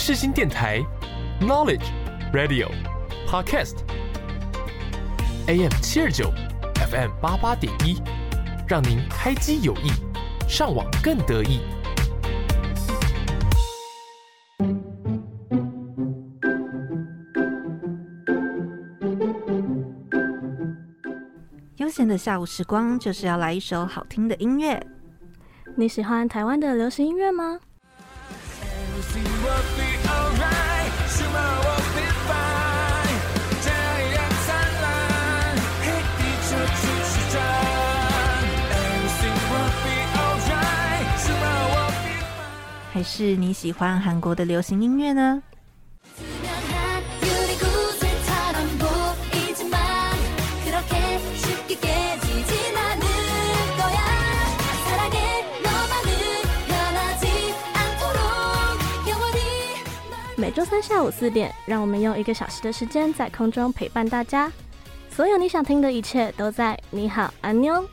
世新电台，Knowledge Radio Podcast AM 七二九 FM 八八点一，让您开机有益，上网更得意。悠闲的下午时光，就是要来一首好听的音乐。你喜欢台湾的流行音乐吗？还是你喜欢韩国的流行音乐呢？每周三下午四点，让我们用一个小时的时间在空中陪伴大家。所有你想听的一切都在你好，安妞。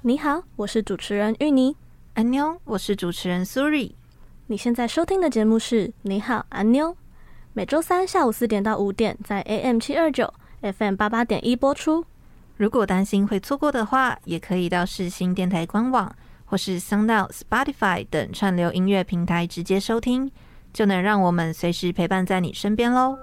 你好，我是主持人芋泥。安妞，我是主持人苏瑞。你现在收听的节目是你好，安妞。每周三下午四点到五点，在 AM 七二九 FM 八八点一播出。如果担心会错过的话，也可以到世新电台官网或是 SoundOut、Spotify 等串流音乐平台直接收听，就能让我们随时陪伴在你身边喽。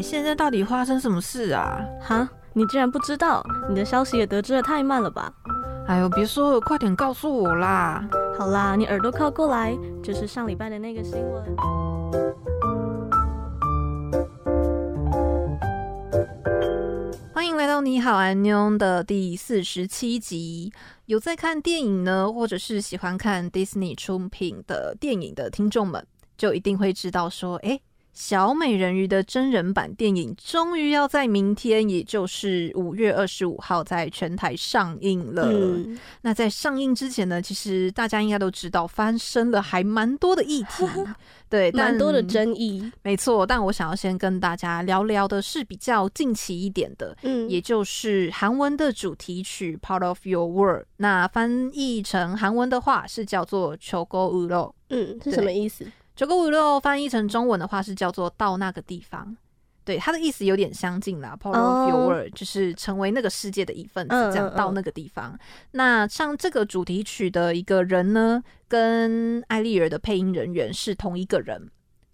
现在到底发生什么事啊？哈，你竟然不知道？你的消息也得知的太慢了吧？哎呦，别说了，快点告诉我啦！好啦，你耳朵靠过来，就是上礼拜的那个新闻。欢迎来到你好，安妞的第四十七集。有在看电影呢，或者是喜欢看 Disney 出品的电影的听众们，就一定会知道说，哎。小美人鱼的真人版电影终于要在明天，也就是五月二十五号，在全台上映了。嗯。那在上映之前呢，其实大家应该都知道，发生了还蛮多的议题，对，蛮多的争议。没错，但我想要先跟大家聊聊的是比较近期一点的，嗯，也就是韩文的主题曲《Part of Your World》。那翻译成韩文的话是叫做《求沟乌肉》。嗯，是什么意思？九个五六翻译成中文的话是叫做到那个地方，对，它的意思有点相近啦。Part of your world 就是成为那个世界的一份子，这样到那个地方。那像这个主题曲的一个人呢，跟艾丽儿的配音人员是同一个人。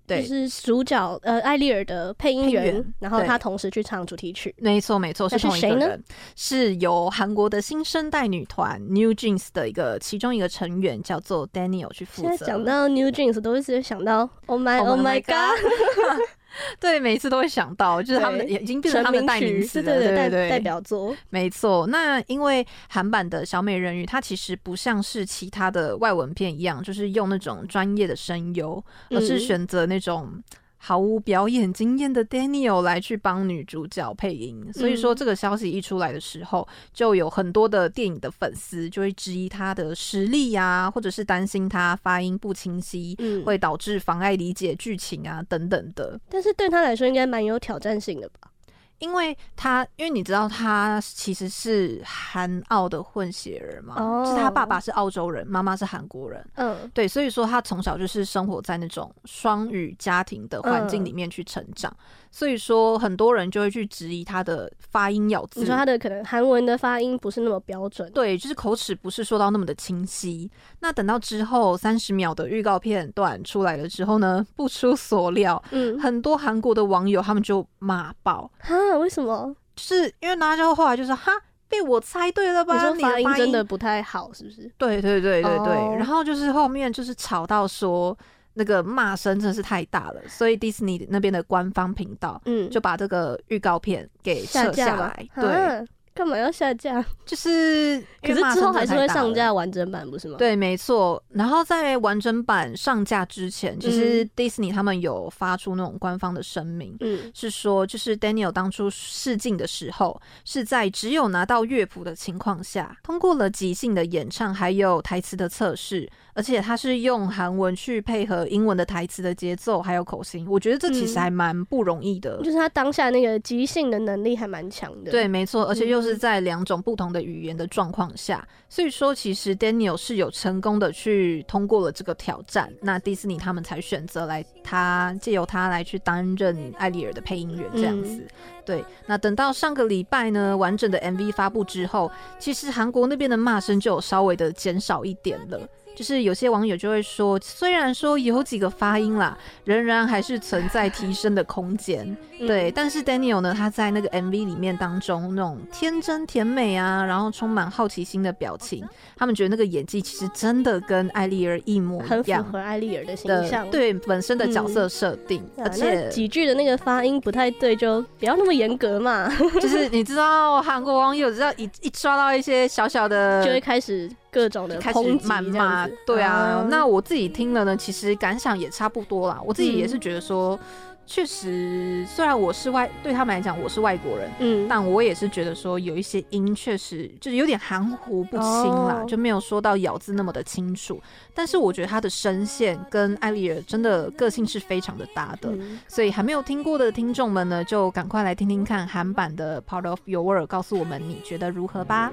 对，就是主角呃，艾丽尔的配音员，然后他同时去唱主题曲。没错，没错，是同一个人，是由韩国的新生代女团 New Jeans 的一个其中一个成员叫做 Daniel 去负责。现在讲到 New Jeans，都是想到 Oh my Oh my God。对，每一次都会想到，就是他们的已经变成他们的代名词，对对对，对，对，代表作。没错，那因为韩版的小美人鱼，它其实不像是其他的外文片一样，就是用那种专业的声优，而是选择那种。毫无表演经验的 Daniel 来去帮女主角配音，所以说这个消息一出来的时候，就有很多的电影的粉丝就会质疑他的实力呀，或者是担心他发音不清晰，会导致妨碍理解剧情啊等等的。但是对他来说，应该蛮有挑战性的吧？因为他，因为你知道他其实是韩澳的混血人嘛，oh. 是他爸爸是澳洲人，妈妈是韩国人，嗯，uh. 对，所以说他从小就是生活在那种双语家庭的环境里面去成长。Uh. 所以说，很多人就会去质疑他的发音咬字。你说他的可能韩文的发音不是那么标准，对，就是口齿不是说到那么的清晰。那等到之后三十秒的预告片段出来了之后呢，不出所料，嗯，很多韩国的网友他们就骂爆，哈，为什么？就是因为大家后来就说哈，被我猜对了吧？你说发音真的不太好，是不是？对对对对对。Oh. 然后就是后面就是吵到说。那个骂声真的是太大了，所以迪士尼那边的官方频道，嗯，就把这个预告片给撤下来。对，干嘛要下架？就是可是之后还是会上架完整版，不是吗？对，没错。然后在完整版上架之前，其实 Disney 他们有发出那种官方的声明，嗯，是说就是 Daniel 当初试镜的时候，是在只有拿到乐谱的情况下，通过了即兴的演唱，还有台词的测试。而且他是用韩文去配合英文的台词的节奏，还有口型，我觉得这其实还蛮不容易的。嗯，就是他当下那个即兴的能力还蛮强的。对，没错，而且又是在两种不同的语言的状况下，所以说其实 Daniel 是有成功的去通过了这个挑战，那迪士尼他们才选择来他借由他来去担任艾丽尔的配音员这样子。对，那等到上个礼拜呢，完整的 MV 发布之后，其实韩国那边的骂声就有稍微的减少一点了。就是有些网友就会说，虽然说有几个发音啦，仍然还是存在提升的空间。对，但是 Daniel 呢，他在那个 MV 里面当中那种天真甜美啊，然后充满好奇心的表情，他们觉得那个演技其实真的跟艾丽儿一模一样，很符合艾丽儿的形象，对本身的角色设定，嗯、而且几句的那个发音不太对，就不要那么严格嘛。就是你知道，韩国网友知道一一抓到一些小小的，就会开始。各种的开始谩骂，对啊、嗯。那我自己听了呢，其实感想也差不多啦。我自己也是觉得说，确、嗯、实，虽然我是外，对他们来讲我是外国人，嗯，但我也是觉得说，有一些音确实就是有点含糊不清啦、哦，就没有说到咬字那么的清楚。但是我觉得他的声线跟艾丽尔真的个性是非常的搭的，嗯、所以还没有听过的听众们呢，就赶快来听听看韩版的《Part of Your World》，告诉我们你觉得如何吧。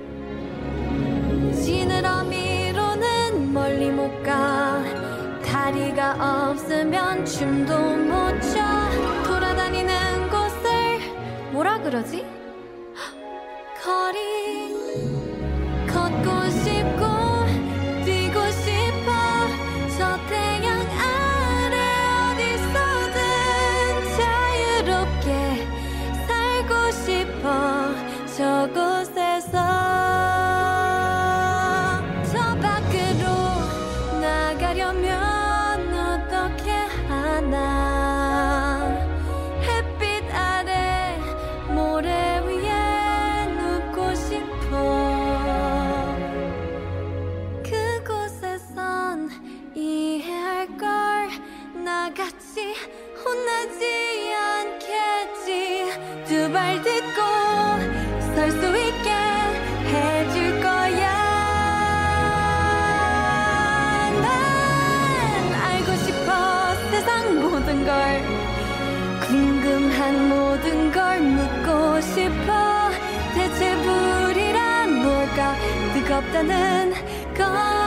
지느러미로는 멀리 못 가. 다리가 없으면 춤도 못 춰. 돌아다니는 곳을 뭐라 그러지? 거리. 걷고 제발 듣고 설 수 있게 해줄 거야. 난 알고 싶어 세상 모든 걸. 궁금한 모든 걸 묻고 싶어. 대체 불이란 뭘까 뜨겁다는 걸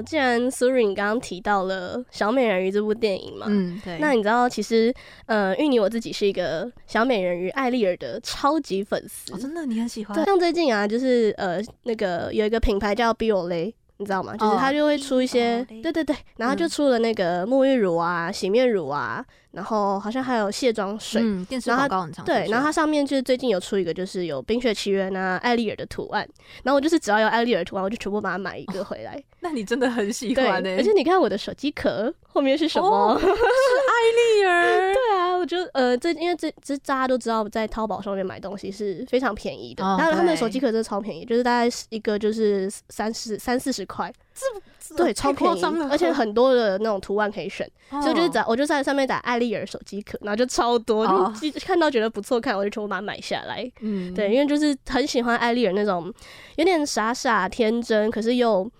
好，既然苏瑞你刚刚提到了《小美人鱼》这部电影嘛，嗯，对，那你知道其实，呃，芋泥我自己是一个小美人鱼艾丽儿的超级粉丝，哦，真的，你很喜欢？对，像最近啊，就是呃，那个有一个品牌叫 Biolay。你知道吗？就是它就会出一些，哦、对对对，然后就出了那个沐浴乳啊、洗面乳啊，然后好像还有卸妆水。嗯，电视广告很长。对，然后它上面就是最近有出一个，就是有《冰雪奇缘》啊、艾丽尔的图案。然后我就是只要有艾丽尔图案，我就全部把它买一个回来。哦、那你真的很喜欢呢、欸？而且你看我的手机壳后面是什么？哦、是艾丽儿。对啊，我就呃，这因为这这大家都知道，在淘宝上面买东西是非常便宜的。当、哦、然，他们的手机壳真的超便宜，就是大概一个就是三四三四十块。对，超便宜，而且 很多的那种图案可以选，哦、所以就是在我就在上面打艾丽儿手机壳，然后就超多，哦、就看到觉得不错看，我就全部把它买下来。嗯，对，因为就是很喜欢艾丽儿那种有点傻傻天真，可是又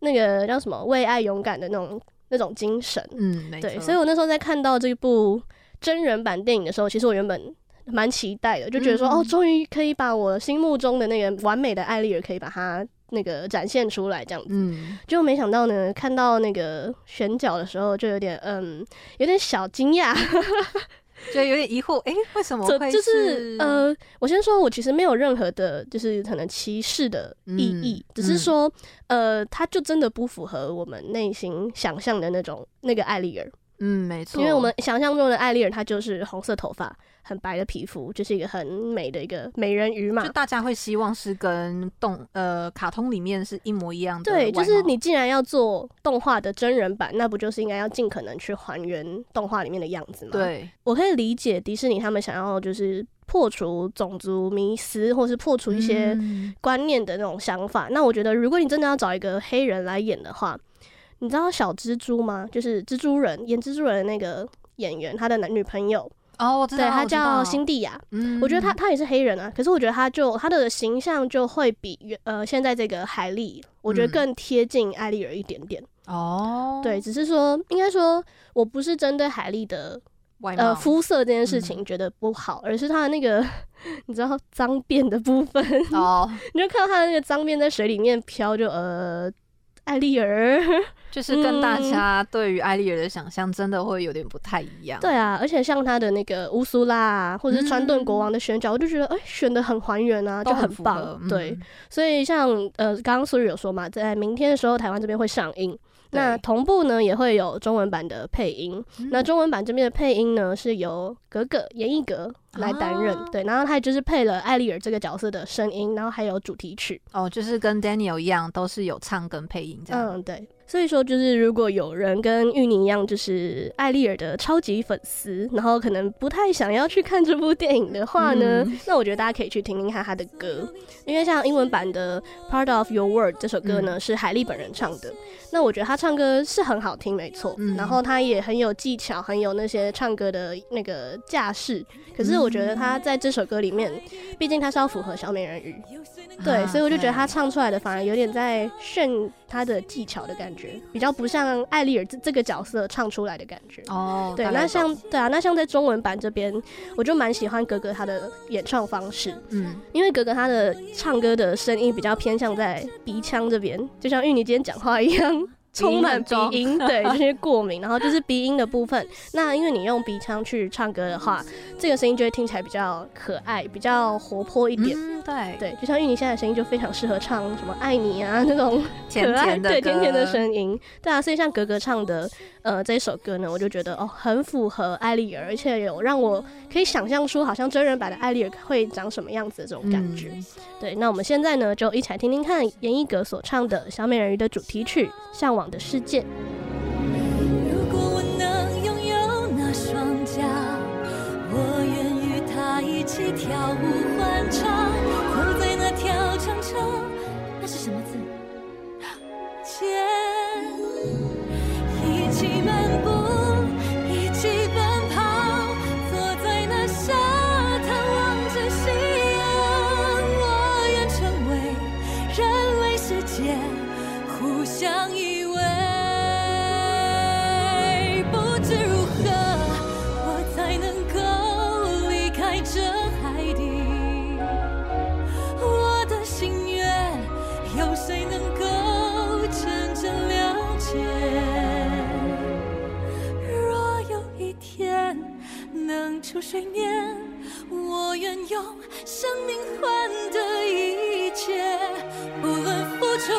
那个叫什么为爱勇敢的那种。那种精神。嗯，对，所以我那时候在看到这部真人版电影的时候，其实我原本蛮期待的，就觉得说，嗯、哦，终于可以把我心目中的那个完美的艾丽尔可以把它那个展现出来，这样子。嗯，就没想到呢，看到那个选角的时候，就有点嗯，有点小惊讶。就有点疑惑，哎、欸，为什么 会是？就是呃，我先说，我其实没有任何的，就是可能歧视的意义，嗯、只是说，嗯、呃，他就真的不符合我们内心想象的那种那个艾丽儿。嗯，没错，因为我们想象中的艾丽尔，她就是红色头发。很白的皮肤，就是一个很美的一个美人鱼嘛。就大家会希望是跟动呃卡通里面是一模一样的。对，就是你既然要做动画的真人版，那不就是应该要尽可能去还原动画里面的样子吗？对，我可以理解迪士尼他们想要就是破除种族迷思，或是破除一些观念的那种想法。嗯、那我觉得，如果你真的要找一个黑人来演的话，你知道小蜘蛛吗？就是蜘蛛人演蜘蛛人的那个演员，他的男女朋友。哦，我知道，对，他叫辛蒂亚。嗯，我觉得他他也是黑人啊，可是我觉得他就他的形象就会比原呃现在这个海莉，我觉得更贴近艾丽尔一点点。哦，对，只是说应该说我不是针对海莉的呃肤色这件事情觉得不好，而是他的那个 你知道脏辫的部分哦，你就看到他的那个脏辫在水里面飘，就呃。艾丽儿 就是跟大家对于艾丽儿的想象真的会有点不太一样。对啊，而且像他的那个乌苏拉啊，或者是川顿国王的选角，我就觉得哎，选的很还原啊，就很棒。对，所以像呃，刚刚苏玉有说嘛，在明天的时候台湾这边会上映，那同步呢也会有中文版的配音。那中文版这边的配音呢是由格格严艺格来担任，对，然后他就是配了艾丽尔这个角色的声音，然后还有主题曲。哦，就是跟 Daniel 一样，都是有唱跟配音这样。嗯，对。所以说，就是如果有人跟玉宁一样，就是艾丽尔的超级粉丝，然后可能不太想要去看这部电影的话呢，嗯、那我觉得大家可以去听听看他的歌，因为像英文版的《Part of Your World》这首歌呢，嗯、是海莉本人唱的。那我觉得他唱歌是很好听，没错，嗯、然后他也很有技巧，很有那些唱歌的那个架势。可是我觉得他在这首歌里面，毕竟他是要符合小美人鱼，对，啊、所以我就觉得他唱出来的反而有点在炫他的技巧的感觉，比较不像艾丽尔这这个角色唱出来的感觉。哦，对，那像对啊，那像在中文版这边，我就蛮喜欢格格他的演唱方式，嗯，因为格格他的唱歌的声音比较偏向在鼻腔这边，就像芋泥今天讲话一样。充满鼻音，对，就是过敏，然后就是鼻音的部分。那因为你用鼻腔去唱歌的话，这个声音就会听起来比较可爱，比较活泼一点。嗯、对对，就像芋泥现在的声音就非常适合唱什么爱你啊那种 可爱甜甜的对甜甜的声音。对啊，所以像格格唱的呃这首歌呢，我就觉得哦很符合艾丽儿，而且有让我可以想象出好像真人版的艾丽儿会长什么样子的这种感觉。嗯、对，那我们现在呢就一起来听听看严艺格所唱的小美人鱼的主题曲《向往》的世界。如果我能拥有那双脚，我愿与他一起跳舞欢唱，走在那条长长，那是什么字？肩，一起漫步水面，我愿用生命换得一切，不论付出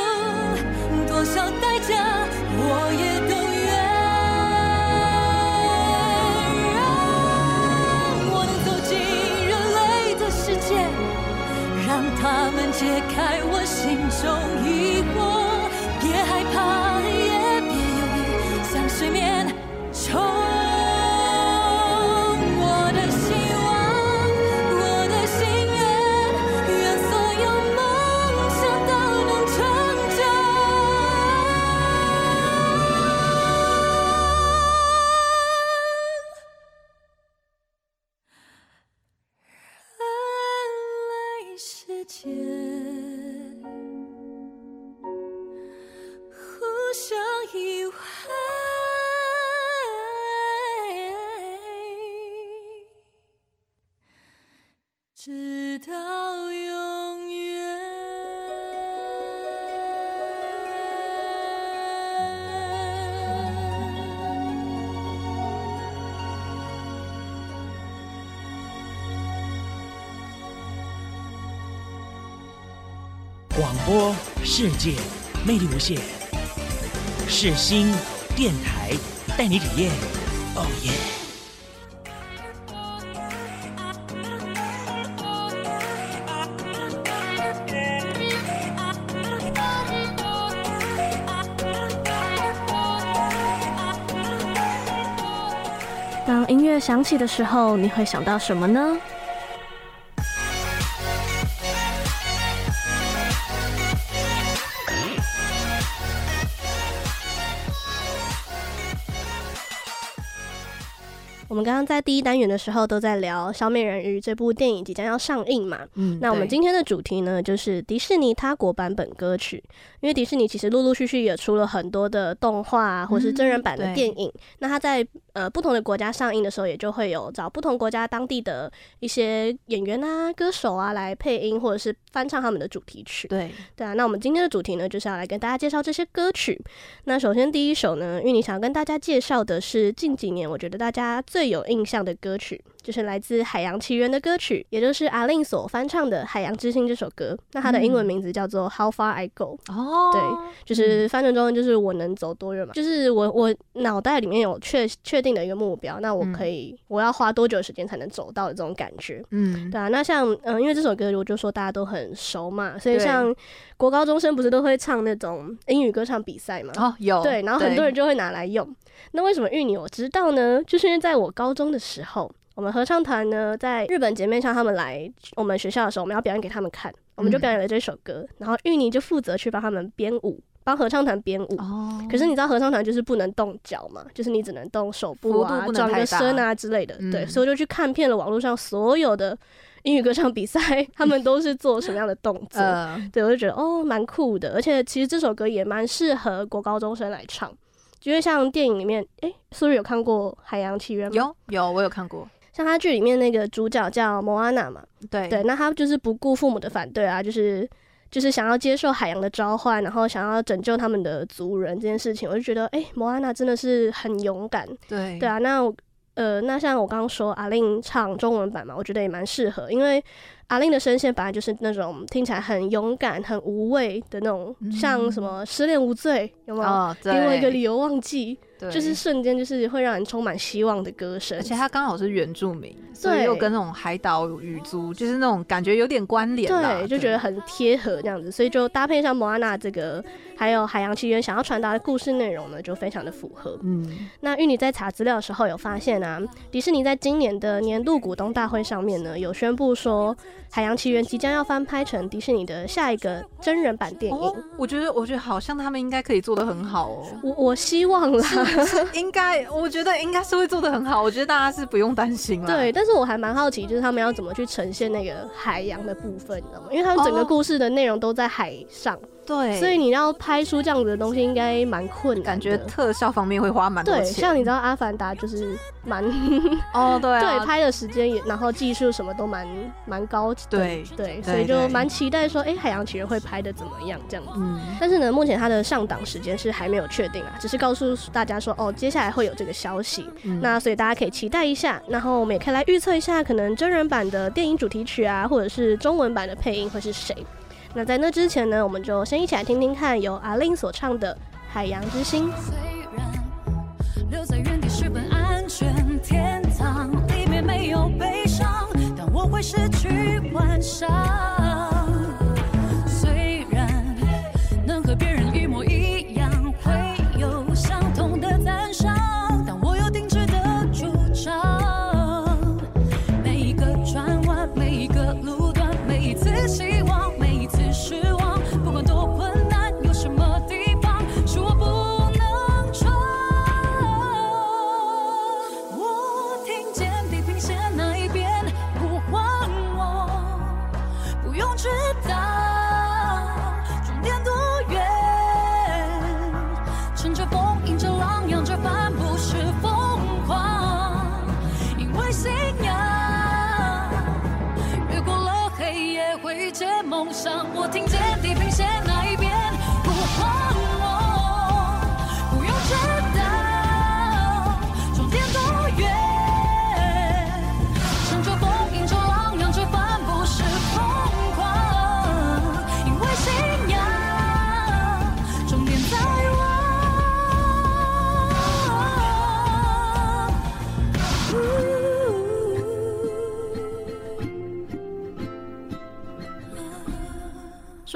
多少代价，我也都愿。让我能走进人类的世界，让他们解开我心播世界魅力无限，是新电台带你体验。哦耶！当音乐响起的时候，你会想到什么呢？我们刚刚在第一单元的时候都在聊《小美人鱼》这部电影即将要上映嘛，嗯，那我们今天的主题呢，就是迪士尼他国版本歌曲。因为迪士尼其实陆陆续续也出了很多的动画啊，或是真人版的电影。嗯、那它在呃不同的国家上映的时候，也就会有找不同国家当地的一些演员啊、歌手啊来配音，或者是翻唱他们的主题曲。对对啊，那我们今天的主题呢，就是要来跟大家介绍这些歌曲。那首先第一首呢，芋泥想要跟大家介绍的是近几年我觉得大家最最有印象的歌曲。就是来自《海洋奇缘》的歌曲，也就是 A-Lin 所翻唱的《海洋之心》这首歌。那它的英文名字叫做《How Far I Go》。哦，对，就是翻成中文就是我能走多远嘛。就是我我脑袋里面有确确定的一个目标，那我可以、嗯、我要花多久时间才能走到的这种感觉。嗯，对啊。那像嗯，因为这首歌我就说大家都很熟嘛，所以像国高中生不是都会唱那种英语歌唱比赛嘛？哦，有。对，然后很多人就会拿来用。那为什么芋泥我知道呢？就是因为在我高中的时候。我们合唱团呢，在日本姐妹校他们来我们学校的时候，我们要表演给他们看，我们就表演了这首歌，嗯、然后芋泥就负责去帮他们编舞，帮合唱团编舞。哦。可是你知道合唱团就是不能动脚嘛，就是你只能动手部啊，转个身啊之类的。嗯、对，所以我就去看遍了网络上所有的英语歌唱比赛，他们都是做什么样的动作。呃、对，我就觉得哦，蛮酷的。而且其实这首歌也蛮适合国高中生来唱，因为像电影里面，哎，是不是有看过《海洋奇缘》吗？有，有，我有看过。像他剧里面那个主角叫莫安娜嘛，对对，那他就是不顾父母的反对啊，就是就是想要接受海洋的召唤，然后想要拯救他们的族人这件事情，我就觉得，哎、欸，莫阿娜真的是很勇敢，对对啊，那呃，那像我刚刚说 A-Lin 唱中文版嘛，我觉得也蛮适合，因为 A-Lin 的声线本来就是那种听起来很勇敢、很无畏的那种，嗯、像什么失恋无罪有没有？哦、给我一个理由忘记。对就是瞬间，就是会让人充满希望的歌声，而且他刚好是原住民，所以又跟那种海岛语族，就是那种感觉有点关联，对，就觉得很贴合这样子，所以就搭配上莫阿娜这个，还有海洋奇缘想要传达的故事内容呢，就非常的符合。嗯，那玉女在查资料的时候有发现啊，迪士尼在今年的年度股东大会上面呢，有宣布说。《海洋奇缘》即将要翻拍成迪士尼的下一个真人版电影，哦、我觉得，我觉得好像他们应该可以做得很好哦。我我希望啦，应该，我觉得应该是会做得很好。我觉得大家是不用担心了。对，但是我还蛮好奇，就是他们要怎么去呈现那个海洋的部分，你知道吗？因为他们整个故事的内容都在海上。哦对，所以你要拍出这样子的东西，应该蛮困难，感觉特效方面会花蛮多钱。对，像你知道《阿凡达》就是蛮 哦，对、啊、对，拍的时间也，然后技术什么都蛮蛮高的。对对，所以就蛮期待说，哎、欸，《海洋奇缘》会拍的怎么样这样子。嗯，但是呢，目前它的上档时间是还没有确定啊，只是告诉大家说，哦，接下来会有这个消息。嗯、那所以大家可以期待一下，然后我们也可以来预测一下，可能真人版的电影主题曲啊，或者是中文版的配音会是谁。那在那之前呢，我们就先一起来听听看由 A-Lin 所唱的《海洋之心》。虽然留在原地是份安全，天堂里面没有悲伤，但我会失去幻想。Chân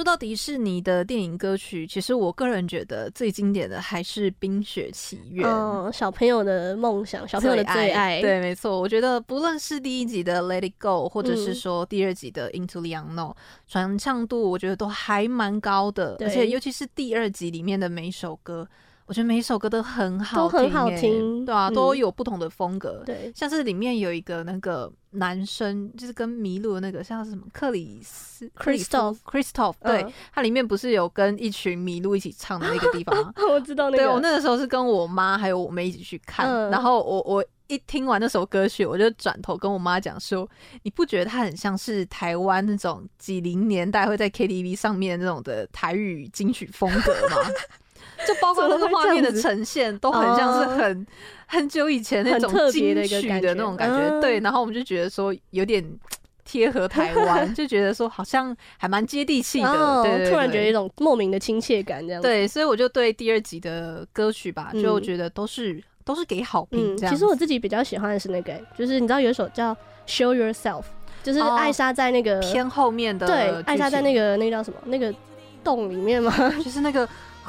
到迪士尼的电影歌曲，其实我个人觉得最经典的还是《冰雪奇缘》。嗯，小朋友的梦想，小朋友的最爱。对，没错。我觉得不论是第一集的《Let It Go》，或者是说第二集的《Into the Unknown》，传唱度我觉得都还蛮高的。而且尤其是第二集里面的每一首歌。我觉得每一首歌都很好听，都很好听，对啊，嗯、都有不同的风格。对，像是里面有一个那个男生，就是跟麋鹿的那个，像是什么克里斯 Christoph，Christoph，对，他里面不是有跟一群麋鹿一起唱的那个地方吗？我知道那个。对，我那个时候是跟我妈还有我妹一起去看，嗯、然后我我一听完那首歌曲，我就转头跟我妈讲说：“你不觉得它很像是台湾那种几零年代会在 KTV 上面那种的台语金曲风格吗？” 就包括那个画面的呈现，都很像是很很久以前那种金曲的那种感觉。对，然后我们就觉得说有点贴合台湾，就觉得说好像还蛮接地气的。对，突然觉得一种莫名的亲切感，这样。对，所以我就对第二集的歌曲吧，就觉得都是都是给好评。这样。其实我自己比较喜欢的是那个，就是你知道有一首叫《Show Yourself》，就是艾莎在那个偏后面的，对，艾莎在那个那个叫什么那个洞里面吗？就是那个。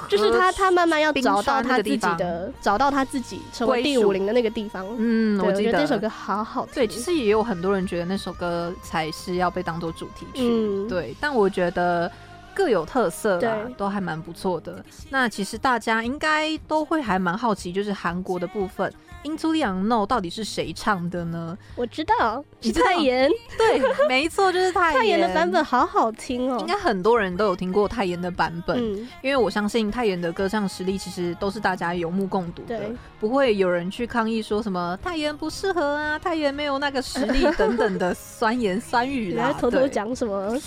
就是他，他慢慢要找到他自己的，找到他自己成为第五零的那个地方。嗯，我记得这首歌好好听。对，其实也有很多人觉得那首歌才是要被当做主题曲。嗯，对，但我觉得各有特色，啦，都还蛮不错的。那其实大家应该都会还蛮好奇，就是韩国的部分。Into the Unknown 到底是谁唱的呢？我知道，是泰妍。对，没错，就是泰妍。泰妍的版本好好听哦，应该很多人都有听过泰妍的版本。嗯，因为我相信泰妍的歌唱实力其实都是大家有目共睹的，不会有人去抗议说什么泰妍不适合啊，泰妍没有那个实力等等的酸言酸语啦。偷偷讲什么？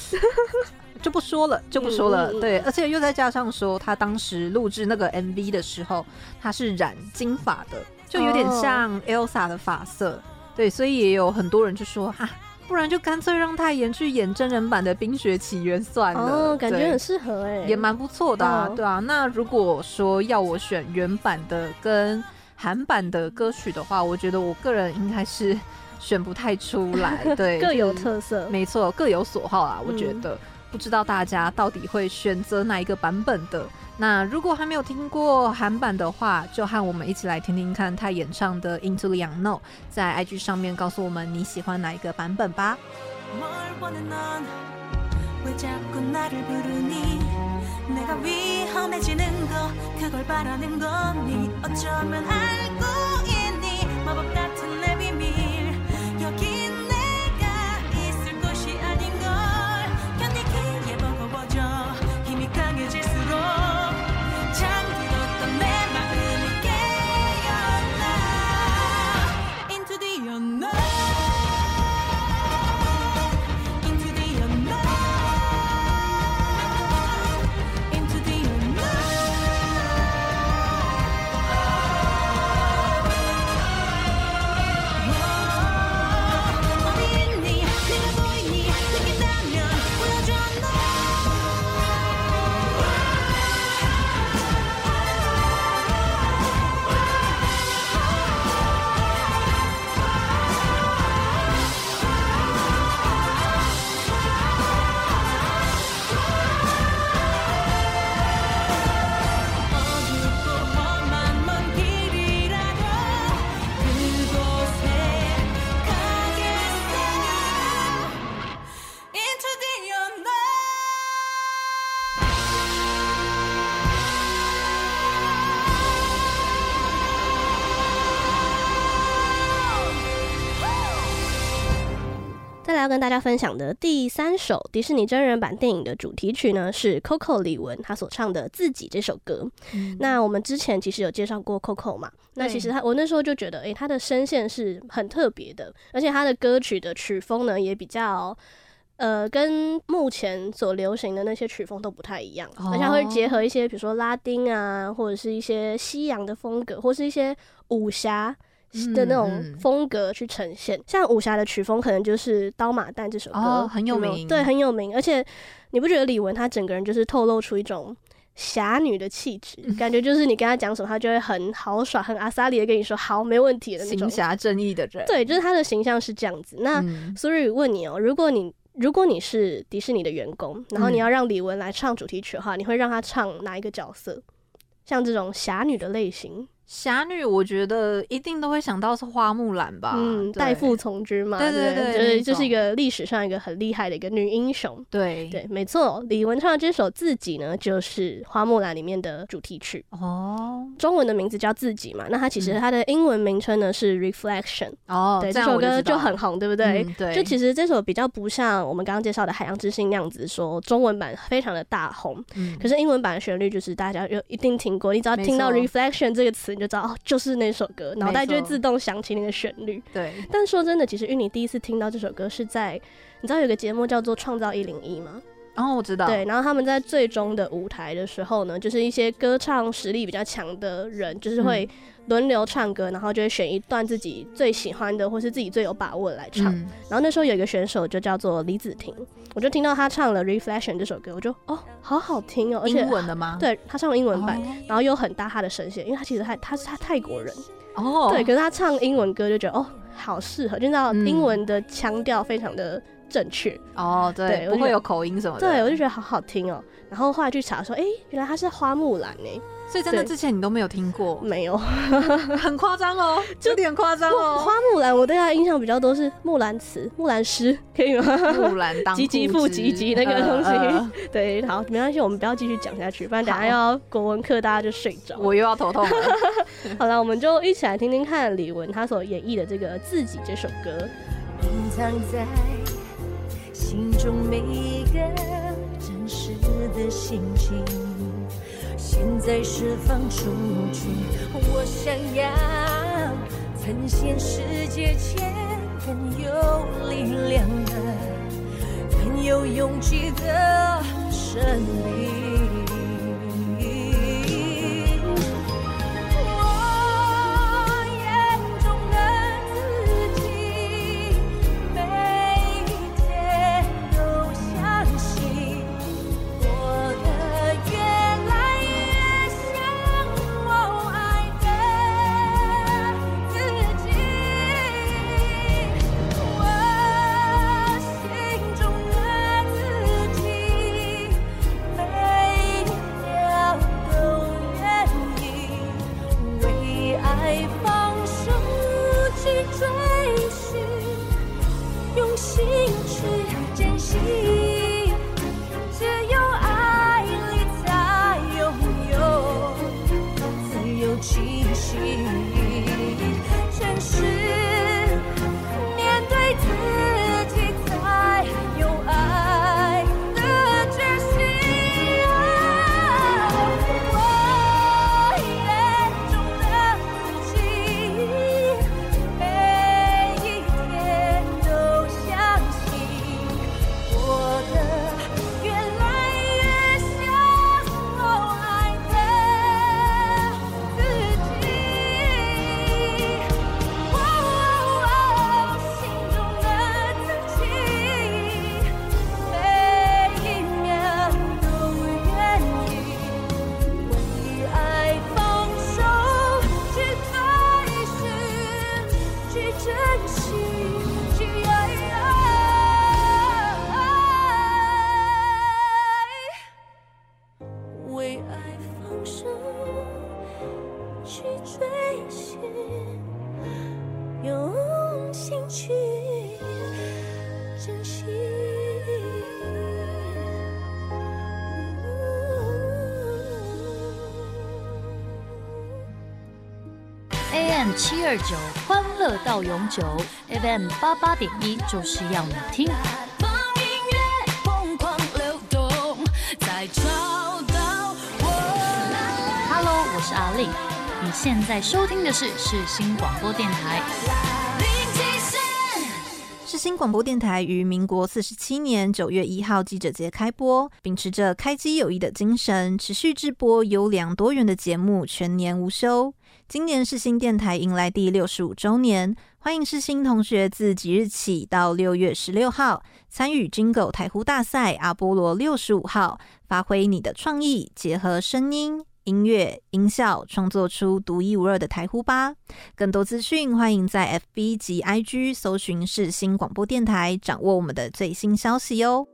就不说了，就不说了。嗯、对，而且又再加上说，他当时录制那个 MV 的时候，他是染金发的。就有点像 Elsa 的发色，oh. 对，所以也有很多人就说、啊，不然就干脆让泰妍去演真人版的《冰雪奇缘》算了，oh, 感觉很适合哎，也蛮不错的啊，oh. 对啊。那如果说要我选原版的跟韩版的歌曲的话，我觉得我个人应该是 选不太出来，对，各有特色，没错，各有所好啊，我觉得。嗯不知道大家到底会选择哪一个版本的？那如果还没有听过韩版的话，就和我们一起来听听看他演唱的《Into the Unknown》，在 IG 上面告诉我们你喜欢哪一个版本吧。跟大家分享的第三首迪士尼真人版电影的主题曲呢，是 Coco 李玟她所唱的《自己》这首歌。嗯、那我们之前其实有介绍过 Coco 嘛？那其实他我那时候就觉得，诶、欸，他的声线是很特别的，而且他的歌曲的曲风呢也比较呃，跟目前所流行的那些曲风都不太一样，哦、而且会结合一些比如说拉丁啊，或者是一些西洋的风格，或是一些武侠的那种风格去呈现。像武侠的曲风，可能就是《刀马旦》这首歌、哦、很有名对，很有名。而且你不觉得李玟她整个人就是透露出一种侠女的气质，嗯、感觉就是你跟她讲什么，她就会很豪爽、很阿萨里的跟你说好，没问题的那种。行侠正义的人，对，就是她的形象是这样子。那苏日宇问你哦、喔，如果你如果你是迪士尼的员工，然后你要让李玟来唱主题曲的话，嗯、你会让她唱哪一个角色？像这种侠女的类型。侠女，我觉得一定都会想到是花木兰吧？嗯，代父从军嘛，对对对，就是就是一个历史上一个很厉害的一个女英雄。对对，没错。李玟唱的这首《自己》呢，就是花木兰里面的主题曲。哦，中文的名字叫《自己》嘛，那它其实它的英文名称呢是 Reflection。哦，对，这首歌就很红，对不对？嗯、对。就其实这首比较不像我们刚刚介绍的《海洋之心》那样子，说中文版非常的大红。嗯。可是英文版的旋律就是大家有一定听过，你只要听到 Reflection 这个词，你就知道哦，就是。那首歌，脑袋就会自动想起那个旋律。对，但说真的，其实因为你第一次听到这首歌是在，你知道有个节目叫做《创造一零一》吗？哦，我知道。对，然后他们在最终的舞台的时候呢，就是一些歌唱实力比较强的人，就是会轮流唱歌，然后就会选一段自己最喜欢的或是自己最有把握的来唱。嗯、然后那时候有一个选手就叫做李子婷，我就听到他唱了《Reflection》这首歌，我就哦，好好听哦，而且英文的吗？对，他唱了英文版，哦、然后又很搭他的声线，因为他其实他他是他泰国人哦，对，可是他唱英文歌就觉得哦，好适合，就知道英文的腔调非常的。正确哦，对，对不会有口音什么的。对，我就觉得好好听哦。然后后来去查说，哎、欸，原来他是花木兰呢。所以在那之前你都没有听过？没有，很夸张哦，就有点夸张哦。花木兰，我对他的印象比较多是木兰辞、木兰诗，可以吗？木兰当 户织，唧唧复唧唧那个东西。呃呃、对，好，没关系，我们不要继续讲下去，不然等下要国文课大家就睡着，我又要头痛了。好了，我们就一起来听听看李玟她所演绎的这个自己这首歌。隐藏在心中每一个真实的心情，现在释放出去。我想要呈现世界前更有力量的、更有勇气的生命。七二九欢乐到永久，FM 八八点一就是要你听。Hello，我是阿丽，你现在收听的是世新广播电台。世新广播电台于民国四十七年九月一号记者节开播，秉持着开机有益的精神，持续制播优良多元的节目，全年无休。今年世新电台迎来第六十五周年，欢迎世新同学自即日起到六月十六号参与 Jingle 台呼大赛阿波罗六十五号，发挥你的创意，结合声音。音乐音效创作出独一无二的台呼吧。更多资讯，欢迎在 FB 及 IG 搜寻世新广播电台，掌握我们的最新消息哦。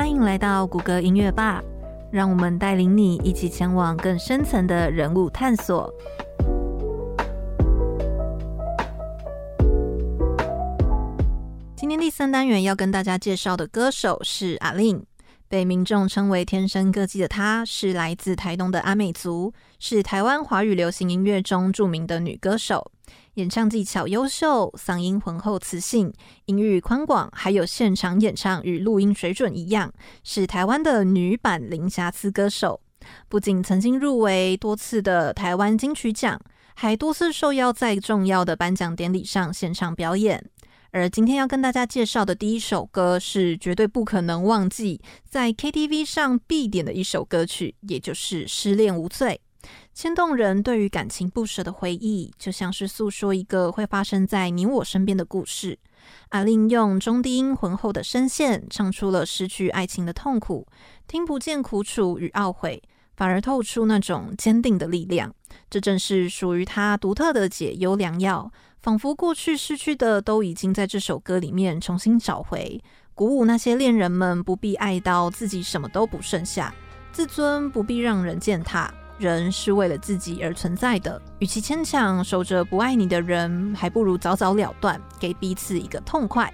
欢迎来到谷歌音乐吧。让我们带领你一起前往更深层的人物探索。今天第三单元要跟大家介绍的歌手是阿令被民众称为“天生歌姬”的她，是来自台东的阿美族，是台湾华语流行音乐中著名的女歌手。演唱技巧优秀，嗓音浑厚磁性，音域宽广，还有现场演唱与录音水准一样，是台湾的女版零瑕疵歌手。不仅曾经入围多次的台湾金曲奖，还多次受邀在重要的颁奖典礼上现场表演。而今天要跟大家介绍的第一首歌，是绝对不可能忘记在 KTV 上必点的一首歌曲，也就是《失恋无罪》。牵动人对于感情不舍的回忆，就像是诉说一个会发生在你我身边的故事。阿令用中低音浑厚的声线，唱出了失去爱情的痛苦，听不见苦楚与懊悔，反而透出那种坚定的力量。这正是属于他独特的解忧良药，仿佛过去失去的都已经在这首歌里面重新找回，鼓舞那些恋人们不必爱到自己什么都不剩下，自尊不必让人践踏。人是为了自己而存在的，与其牵强守着不爱你的人，还不如早早了断，给彼此一个痛快。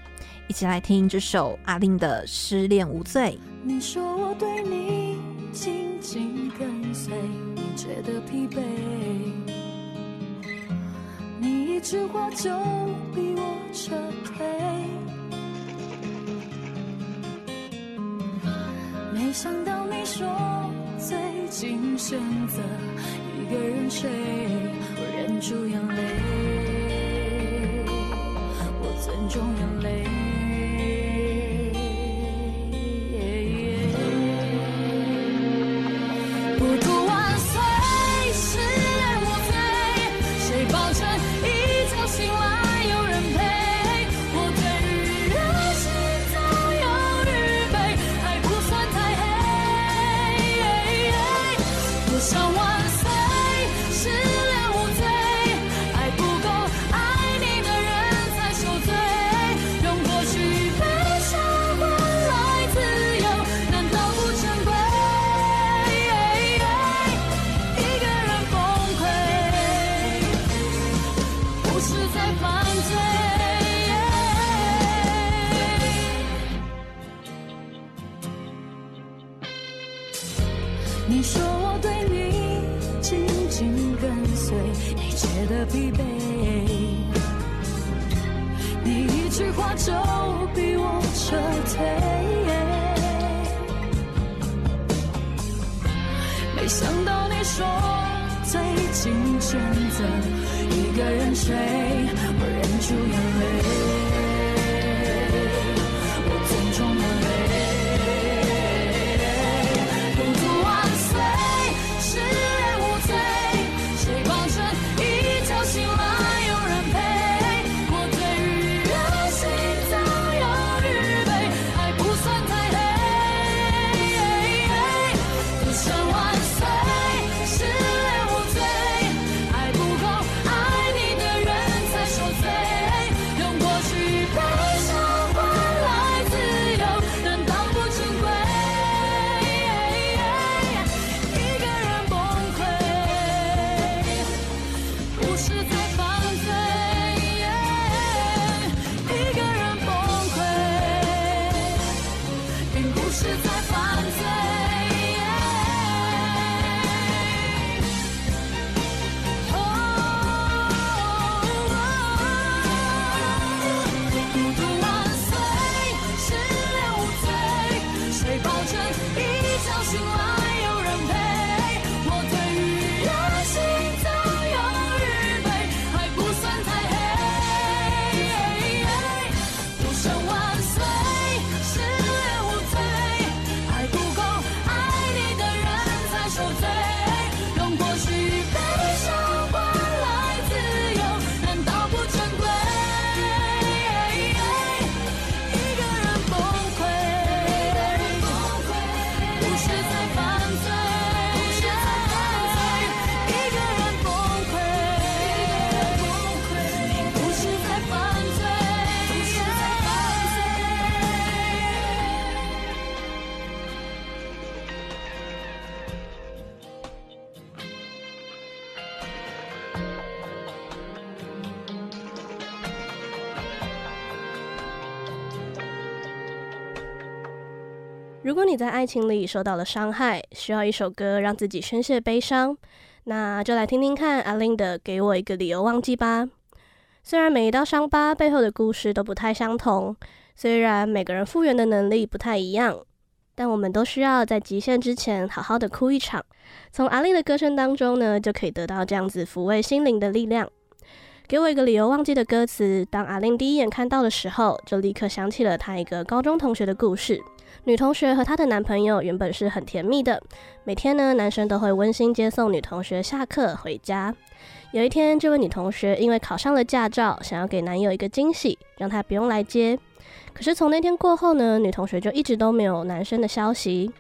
一起来听这首阿令的《失恋无罪》。你说我对你紧紧跟随，你觉得疲惫，你一句话就逼我撤退，没想到你说。最近选择一个人睡，我忍住眼泪，我尊重眼泪。在爱情里受到了伤害，需要一首歌让自己宣泄悲伤，那就来听听看 A-Lin 的《给我一个理由忘记》吧。虽然每一道伤疤背后的故事都不太相同，虽然每个人复原的能力不太一样，但我们都需要在极限之前好好的哭一场。从 A-Lin 的歌声当中呢，就可以得到这样子抚慰心灵的力量。给我一个理由忘记的歌词，当 A-Lin 第一眼看到的时候，就立刻想起了她一个高中同学的故事。女同学和她的男朋友原本是很甜蜜的，每天呢，男生都会温馨接送女同学下课回家。有一天，这位女同学因为考上了驾照，想要给男友一个惊喜，让他不用来接。可是从那天过后呢，女同学就一直都没有男生的消息，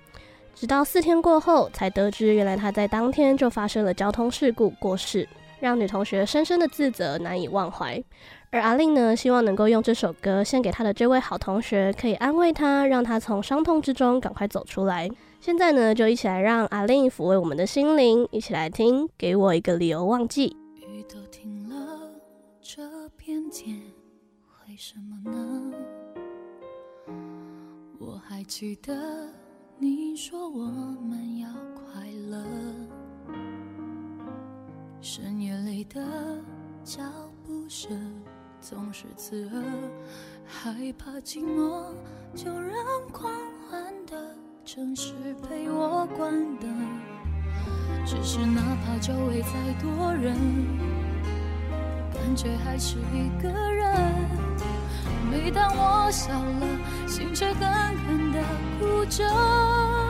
直到四天过后才得知，原来他在当天就发生了交通事故过世，让女同学深深的自责，难以忘怀。而阿令呢，希望能够用这首歌献给他的这位好同学，可以安慰他，让他从伤痛之中赶快走出来。现在呢，就一起来让阿令抚慰我们的心灵，一起来听《给我一个理由忘记》。雨都停了，这片天为什么呢？我还记得你说我们要快乐，深夜里的脚步声。总是刺耳，害怕寂寞，就让狂欢的城市陪我关灯。只是哪怕周围再多人，感觉还是一个人。每当我笑了，心却狠狠地哭着。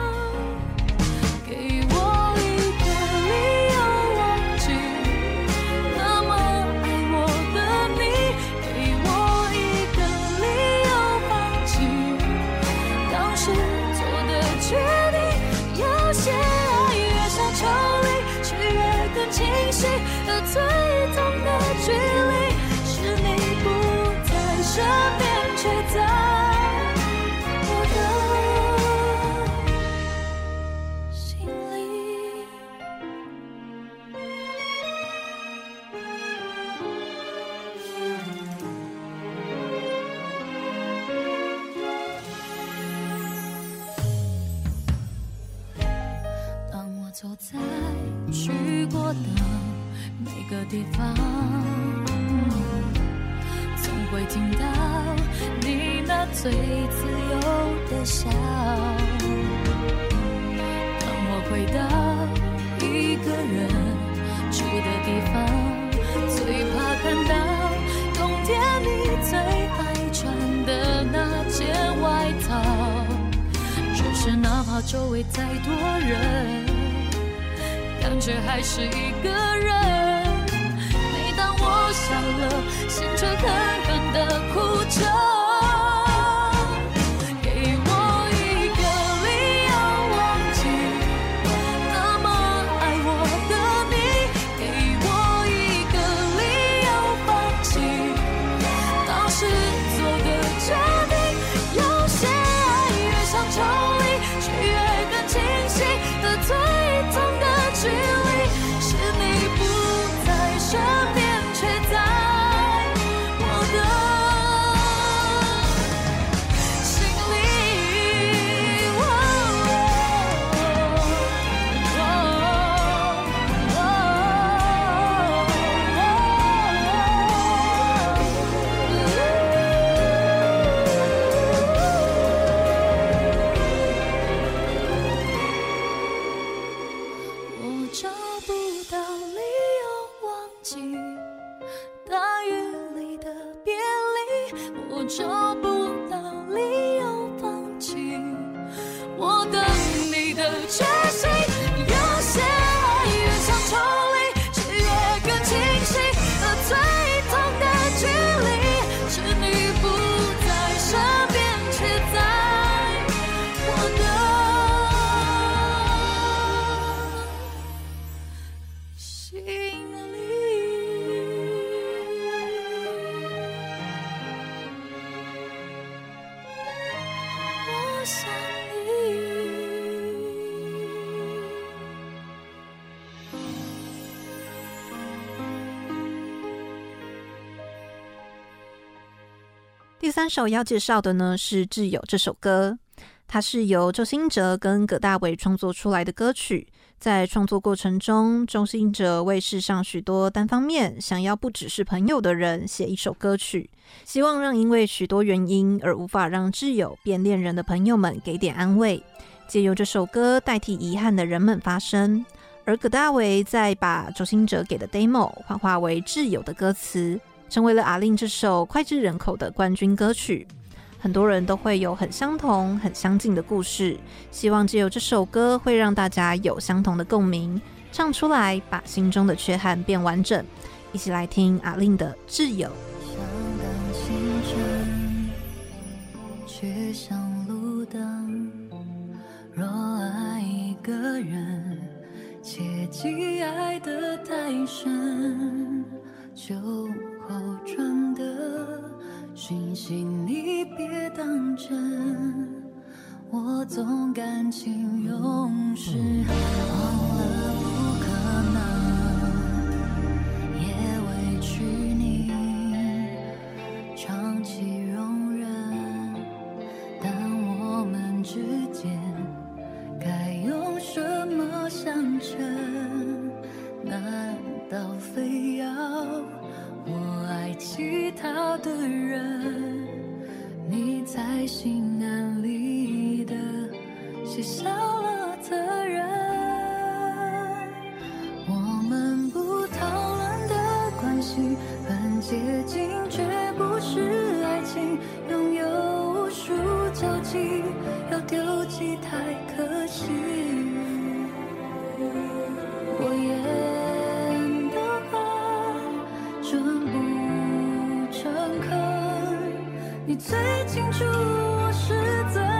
周围再多人，感觉还是一个人。每当我笑了，心却狠狠的哭着。首要介绍的呢是《挚友》这首歌。它是由周兴哲跟葛大为创作出来的歌曲。在创作过程中，周兴哲为世上许多单方面想要不只是朋友的人写一首歌曲，希望让因为许多原因而无法让挚友变恋人的朋友们给点安慰，借由这首歌代替遗憾的人们发声。而葛大为再把周兴哲给的 demo 幻化为挚友的歌词，成为了 A-Lin 这首脍炙人口的冠军歌曲。很多人都会有很相同、很相近的故事，希望借由这首歌会让大家有相同的共鸣，唱出来把心中的缺憾变完整。一起来听 A-Lin 的《挚友》。却像路灯。若爱一个人，切记爱得太深，酒后传的。讯息你别当真，我总感情用事，忘了不可能，也委屈你长期容忍，但我们之间该用什么相称？难道非要？我爱其他的人，你才心安理得卸下了责任。我们不讨论的关系很接近，却不是爱情。拥有无数交集，要丢弃太可惜。你最清楚我是怎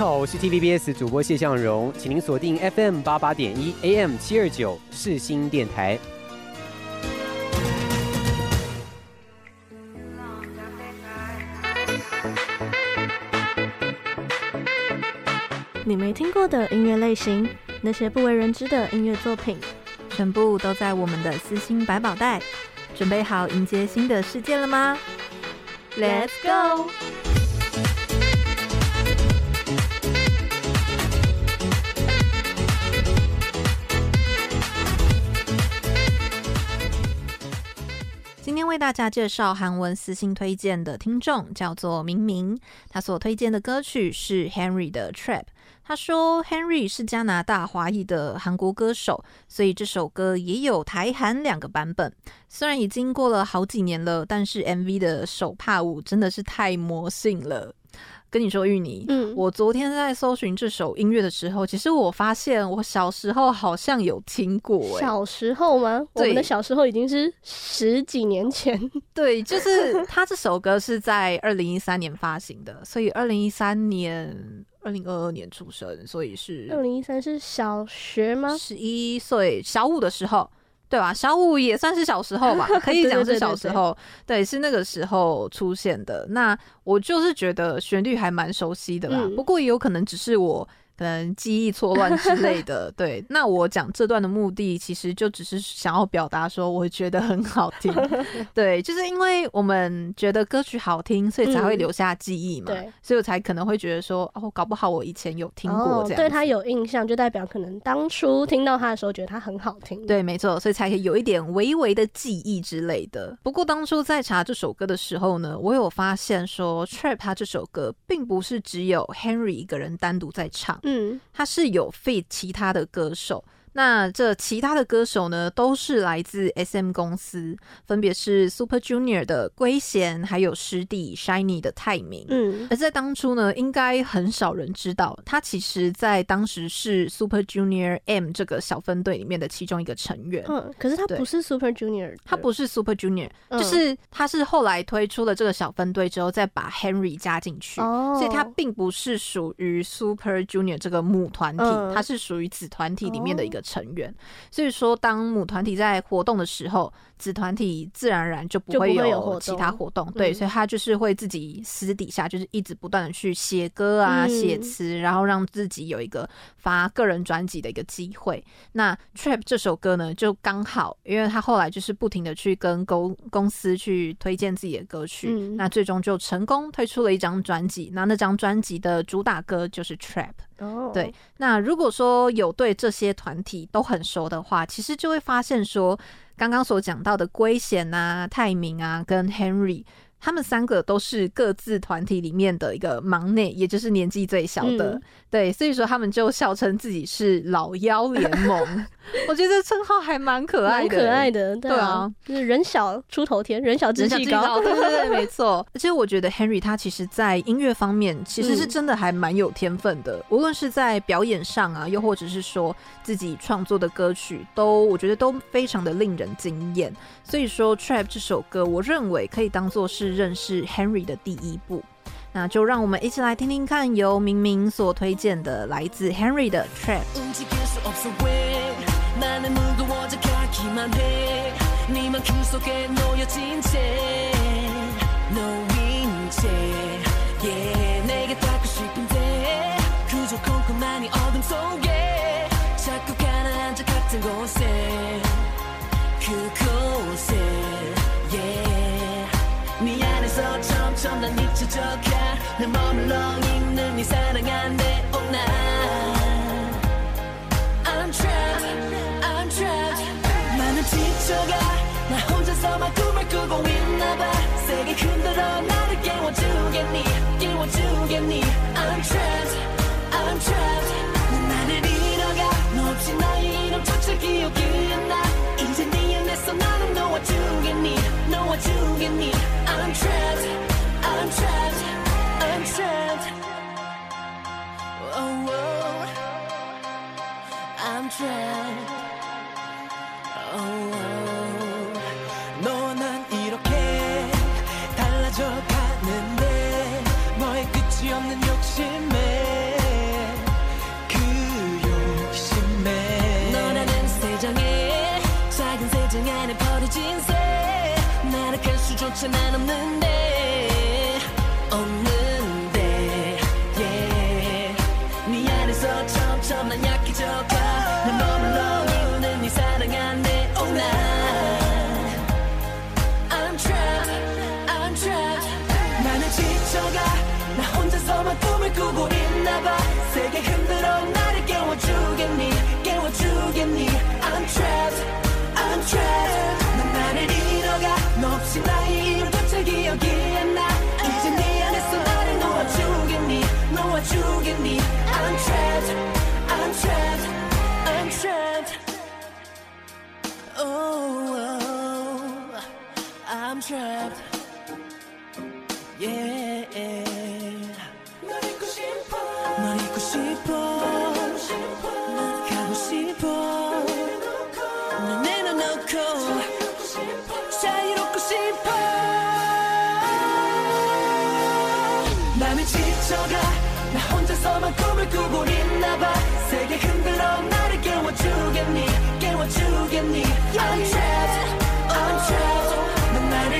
好，我是 TVBS 主播谢向荣，请您锁定 FM 八八点一 AM 七二九世新电台。你没听过的音乐类型，那些不为人知的音乐作品，全部都在我们的私心百宝袋。准备好迎接新的世界了吗？Let's go！为大家介绍韩文私信推荐的听众叫做明明，他所推荐的歌曲是 Henry 的 Trap。他说，Henry 是加拿大华裔的韩国歌手，所以这首歌也有台韩两个版本。虽然已经过了好几年了，但是 MV 的手帕舞真的是太魔性了。跟你说，芋泥，嗯，我昨天在搜寻这首音乐的时候，其实我发现我小时候好像有听过。欸，小时候吗？我们的小时候已经是十几年前。对，就是他这首歌是在二零一三年发行的，所以二零一三年。二零二二年出生，所以是二零一三是小学吗？十一岁，小五的时候，对吧？小五也算是小时候吧，可以讲是小时候，对，对，对，对，对，是那个时候出现的。那我就是觉得旋律还蛮熟悉的啦，嗯、不过也有可能只是我。可能记忆错乱之类的，对。那我讲这段的目的，其实就只是想要表达说，我觉得很好听，对，就是因为我们觉得歌曲好听，所以才会留下记忆嘛，嗯、对，所以我才可能会觉得说，哦，搞不好我以前有听过这样、哦，对他有印象，就代表可能当初听到他的时候，觉得他很好听，对，没错，所以才可以有一点微微的记忆之类的。不过当初在查这首歌的时候呢，我有发现说，Trap 他这首歌并不是只有 Henry 一个人单独在唱。嗯，他是有 feat 其他的歌手。那这其他的歌手呢，都是来自 SM 公司，分别是 Super Junior 的圭贤，还有师弟 SHINee 的泰明。嗯，而在当初呢，应该很少人知道，他其实在当时是 Super Junior M 这个小分队里面的其中一个成员。嗯，可是他不是 Super Junior，他不是 Super Junior，就是他是后来推出了这个小分队之后，再把 Henry 加进去，哦，所以他并不是属于 Super Junior 这个母团体，他是属于子团体里面的一个。成员，所以说当母团体在活动的时候，子团体自然而然就不会有其他活动，对，所以他就是会自己私底下就是一直不断的去写歌啊、写词，然后让自己有一个发个人专辑的一个机会。那 Trap 这首歌呢，就刚好，因为他后来就是不停的去跟公公司去推荐自己的歌曲，那最终就成功推出了一张专辑。那那张专辑的主打歌就是 Trap。哦，对。那如果说有对这些团体都很熟的话，其实就会发现说。刚刚所讲到的圭贤啊、泰明啊，跟 Henry。他们三个都是各自团体里面的一个忙内，也就是年纪最小的，嗯、对，所以说他们就笑称自己是老妖联盟。我觉得这称号还蛮可爱的，可爱的，对啊，对啊，就是人小出头天，人小志气高，对对对，没错。而且我觉得 Henry 他其实在音乐方面其实是真的还蛮有天分的，嗯、无论是在表演上啊，又或者是说自己创作的歌曲，都我觉得都非常的令人惊艳。所以说 Trap 这首歌，我认为可以当做是。认识 Henry 的第一步，那就让我们一起来听听看，由明明所推荐的来自 Henry 的 Trap。 나는 무거워져 가기만 해 네만 큼 속에 놓여진 채 노인 채 yeah. 내게 닿고 싶은데 그저 컴컴하니 어둠 속에 자꾸 가라앉아 같은 곳에 그곳에 yeah. 네 안에서 점점 난 잊혀져 가내 머물러 있는 이 사랑 안돼 오나 더 마음을 끄고 있나봐 세게 흔들어 나를 깨워주겠니 깨워주겠니 I'm trapped I'm trapped 난 나를 잃어가 너 없이 나의 이름조차 기억이 안나 이제 네 안에서 나는 놓아주겠니 놓아주겠니 I'm trapped I'm trapped I'm trapped oh, oh. I'm trapped 멈춘 안 없는데. I'm trapped yeah. 널 잊고 싶어. 널 잊고 싶어. 난 가고 싶어. 널 내려놓고 자유롭고 싶어. 맘이 지쳐가. 나 혼자서만 꿈을 꾸고 있나봐. 세게 흔들어. 나를 깨워주겠니? 깨워주겠니? I'm trapped. I'm trapped 난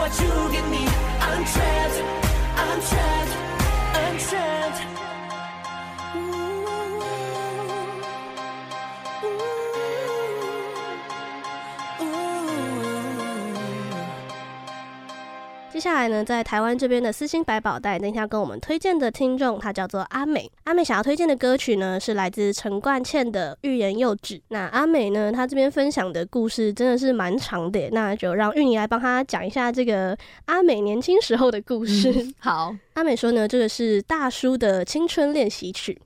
what you give me. I'm trapped, I'm trapped, I'm trapped. 接下来呢，在台湾这边的私心百宝袋，今天要跟我们推荐的听众，他叫做阿美。阿美想要推荐的歌曲呢，是来自陈冠茜的《欲言又止》。那阿美呢，她这边分享的故事真的是蛮长的，那就让玉妮来帮她讲一下这个阿美年轻时候的故事。嗯、好，阿美说呢，这个是大叔的青春练习曲。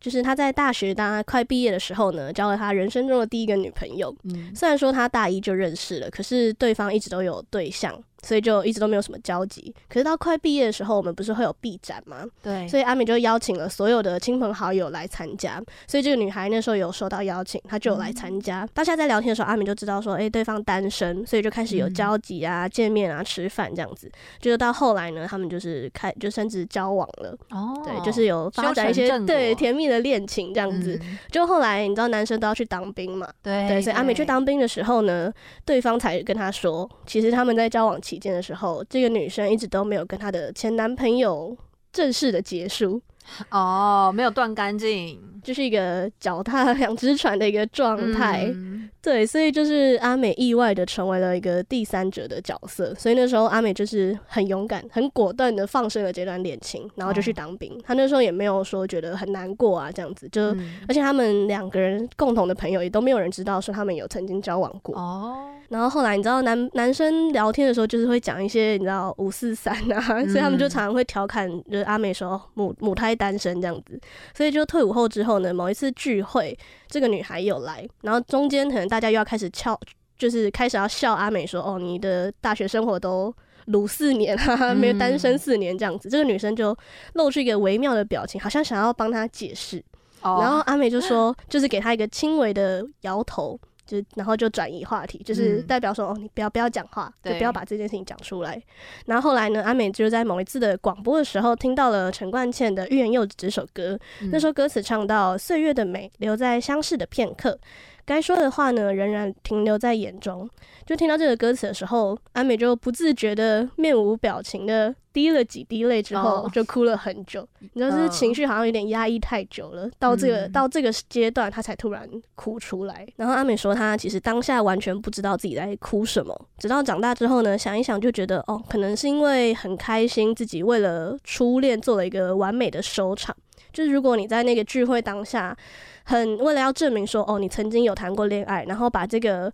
就是他在大学，当他快毕业的时候呢，交了他人生中的第一个女朋友。嗯，虽然说他大一就认识了，可是对方一直都有对象。所以就一直都没有什么交集。可是到快毕业的时候，我们不是会有毕展吗？对。所以阿美就邀请了所有的亲朋好友来参加。所以这个女孩那时候有收到邀请，她就有来参加。大、嗯、家在聊天的时候，阿美就知道说，哎、欸，对方单身，所以就开始有交集啊、嗯、见面啊、吃饭这样子。就是到后来呢，他们就是开就甚至交往了。哦。对，就是有发展一些对甜蜜的恋情这样子、嗯。就后来你知道男生都要去当兵嘛？对。对，所以阿美去当兵的时候呢，对方才跟她说，其实他们在交往期见的时候，这个女生一直都没有跟她的前男朋友正式的结束。哦，没有断干净，就是一个脚踏两只船的一个状态。嗯。对，所以就是阿美意外的成为了一个第三者的角色。所以那时候阿美就是很勇敢、很果断的放生了这段恋情，然后就去当兵。哦。他那时候也没有说觉得很难过啊，这样子就，嗯。而且他们两个人共同的朋友也都没有人知道说他们有曾经交往过哦。然后后来你知道男男生聊天的时候就是会讲一些你知道五四三啊，嗯，所以他们就常常会调侃，就是阿美说母母胎单身这样子。所以就退伍后之后呢，某一次聚会，这个女孩有来，然后中间可能大家又要开始笑，就是开始要笑阿美说，哦，你的大学生活都鲁四年哈哈，没有单身四年这样子。嗯，这个女生就露出一个微妙的表情，好像想要帮她解释。哦，然后阿美就说，就是给她一个轻微的摇头。就然后就转移话题，就是代表说、嗯、哦，你不要不要讲话，就不要把这件事情讲出来。然后后来呢，阿美就在某一次的广播的时候，听到了陈冠茜的《欲言又止》这首歌。嗯、那首歌词唱到：“岁月的美留在相识的片刻，该说的话呢，仍然停留在眼中。”就听到这个歌词的时候，阿美就不自觉的面无表情的滴了几滴泪，之后就哭了很久。Oh. 你知道，这情绪好像有点压抑太久了，到这个、嗯、到这个阶段，她才突然哭出来。然后阿美说，她其实当下完全不知道自己在哭什么，直到长大之后呢，想一想就觉得，哦，可能是因为很开心，自己为了初恋做了一个完美的收场。就是如果你在那个聚会当下，很为了要证明说，哦，你曾经有谈过恋爱，然后把这个。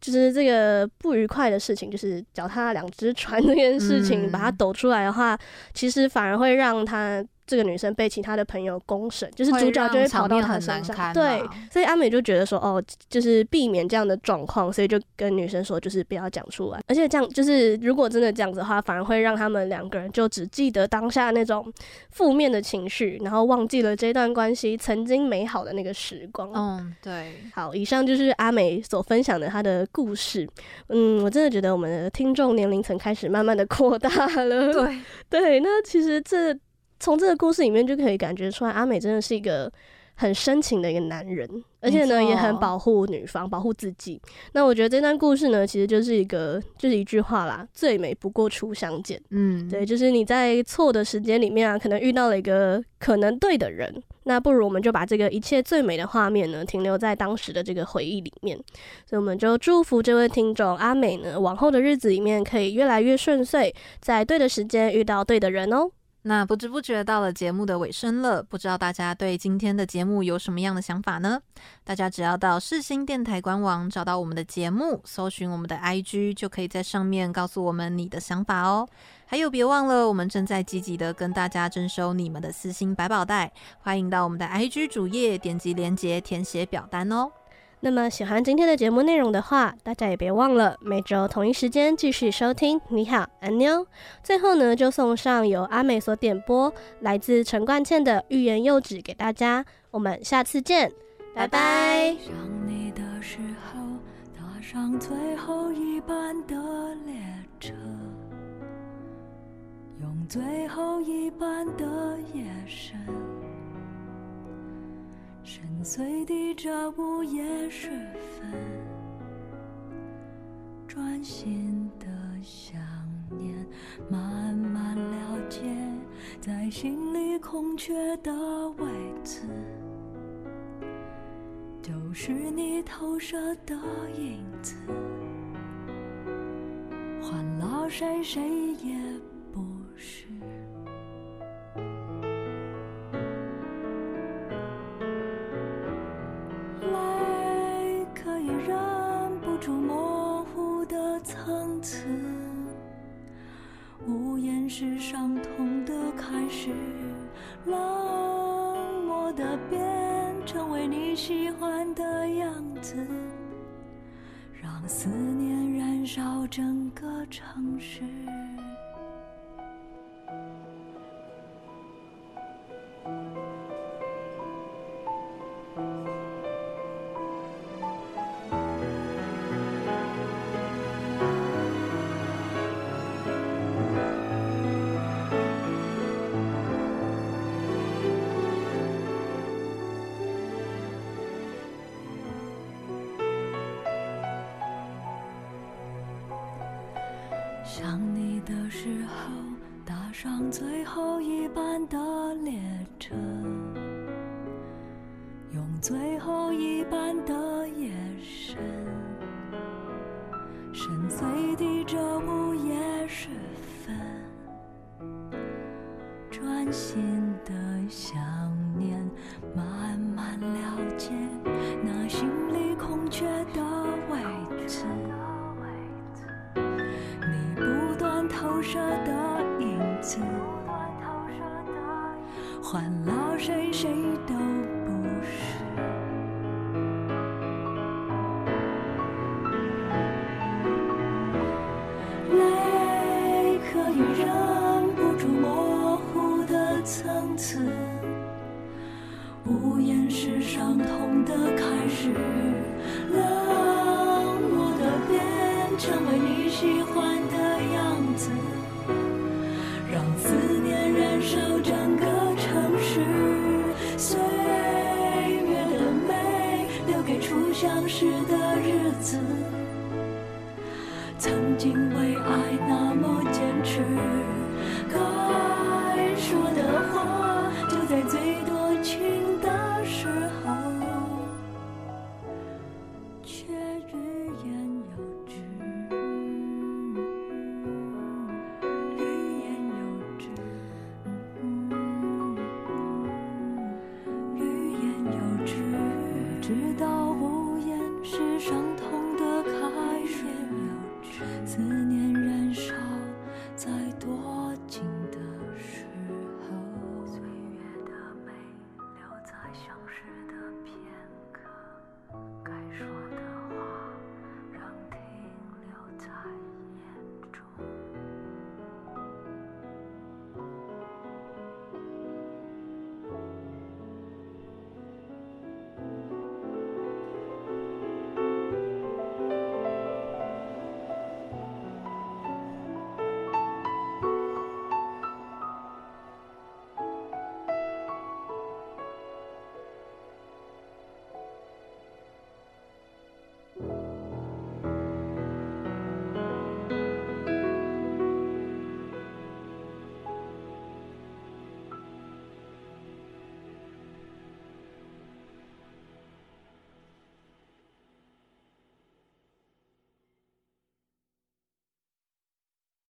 就是这个不愉快的事情，就是脚踏两只船这件事情，把它抖出来的话，其实反而会让他这个女生被其他的朋友公审，就是主角就会跑到她身上。对，所以阿美就觉得说，哦，就是避免这样的状况，所以就跟女生说，就是不要讲出来。而且这样，就是如果真的这样子的话，反而会让他们两个人就只记得当下那种负面的情绪，然后忘记了这段关系曾经美好的那个时光。嗯，对。好，以上就是阿美所分享的她的故事。嗯，我真的觉得我们的听众年龄层开始慢慢的扩大了。对，对。那其实这。从这个故事里面就可以感觉出来，阿美真的是一个很深情的一个男人，而且呢也很保护女方，保护自己。那我觉得这段故事呢，其实就是一个就是一句话啦：最美不过初相见。嗯，对，就是你在错的时间里面啊，可能遇到了一个可能对的人，那不如我们就把这个一切最美的画面呢，停留在当时的这个回忆里面。所以我们就祝福这位听众阿美呢，往后的日子里面可以越来越顺遂，在对的时间遇到对的人哦。那不知不觉到了节目的尾声了，不知道大家对今天的节目有什么样的想法呢？大家只要到世新电台官网找到我们的节目，搜寻我们的 IG，就可以在上面告诉我们你的想法哦。还有，别忘了我们正在积极的跟大家征收你们的私心百宝袋，欢迎到我们的 IG 主页点击链接填写表单哦。那么喜欢今天的节目内容的话，大家也别忘了每周同一时间继续收听。你好，安妞。最后呢，就送上由阿美所点播，来自陈冠茜的《欲言又止》给大家。我们下次见，拜拜。想你的时候，搭上最后一班的列车，用最后一班的夜深。深邃的这午夜时分，专心的想念，慢慢了解，在心里空缺的位置，就是你投射的影子，换了谁谁也不是。整个城市。层次，无言是伤痛的开始，冷漠的变成为你喜欢的。样子